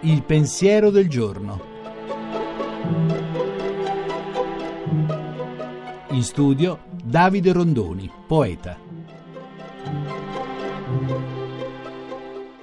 Il pensiero del giorno. In studio Davide Rondoni, poeta.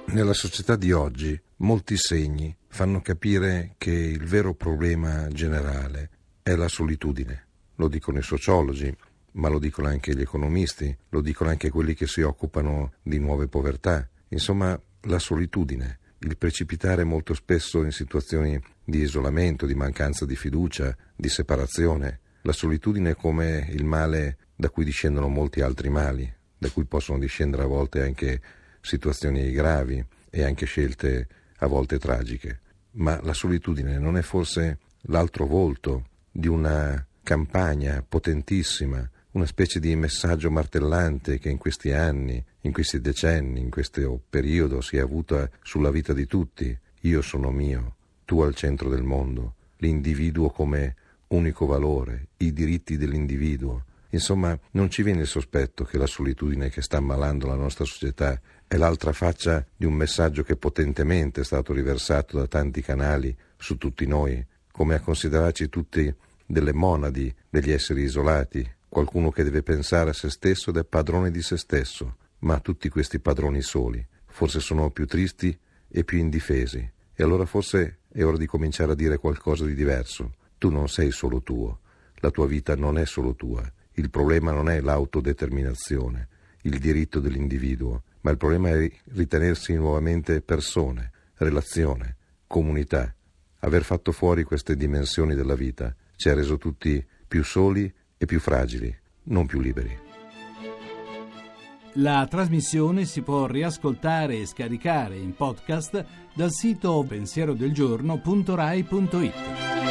Nella società di oggi molti segni fanno capire che il vero problema generale è la solitudine. Lo dicono i sociologi, ma lo dicono anche gli economisti, lo dicono anche quelli che si occupano di nuove povertà. Insomma, la solitudine, il precipitare molto spesso in situazioni di isolamento, di mancanza di fiducia, di separazione. La solitudine come il male da cui discendono molti altri mali, da cui possono discendere a volte anche situazioni gravi e anche scelte a volte tragiche. Ma la solitudine non è forse l'altro volto di una campagna potentissima, una specie di messaggio martellante che in questi anni, in questi decenni, in questo periodo si è avuta sulla vita di tutti. Io sono mio, tu al centro del mondo, l'individuo come unico valore, i diritti dell'individuo. Insomma, non ci viene il sospetto che la solitudine che sta ammalando la nostra società è l'altra faccia di un messaggio che potentemente è stato riversato da tanti canali su tutti noi, come a considerarci tutti delle monadi, degli esseri isolati, qualcuno che deve pensare a se stesso ed è padrone di se stesso, ma tutti questi padroni soli forse sono più tristi e più indifesi. E allora forse è ora di cominciare a dire qualcosa di diverso. Tu non sei solo tuo, la tua vita non è solo tua. Il problema non è l'autodeterminazione, il diritto dell'individuo, ma il problema è ritenersi nuovamente persone, relazione, comunità. Aver fatto fuori queste dimensioni della vita ci ha reso tutti più soli e più fragili, non più liberi. La trasmissione si può riascoltare e scaricare in podcast dal sito pensierodelgiorno.rai.it.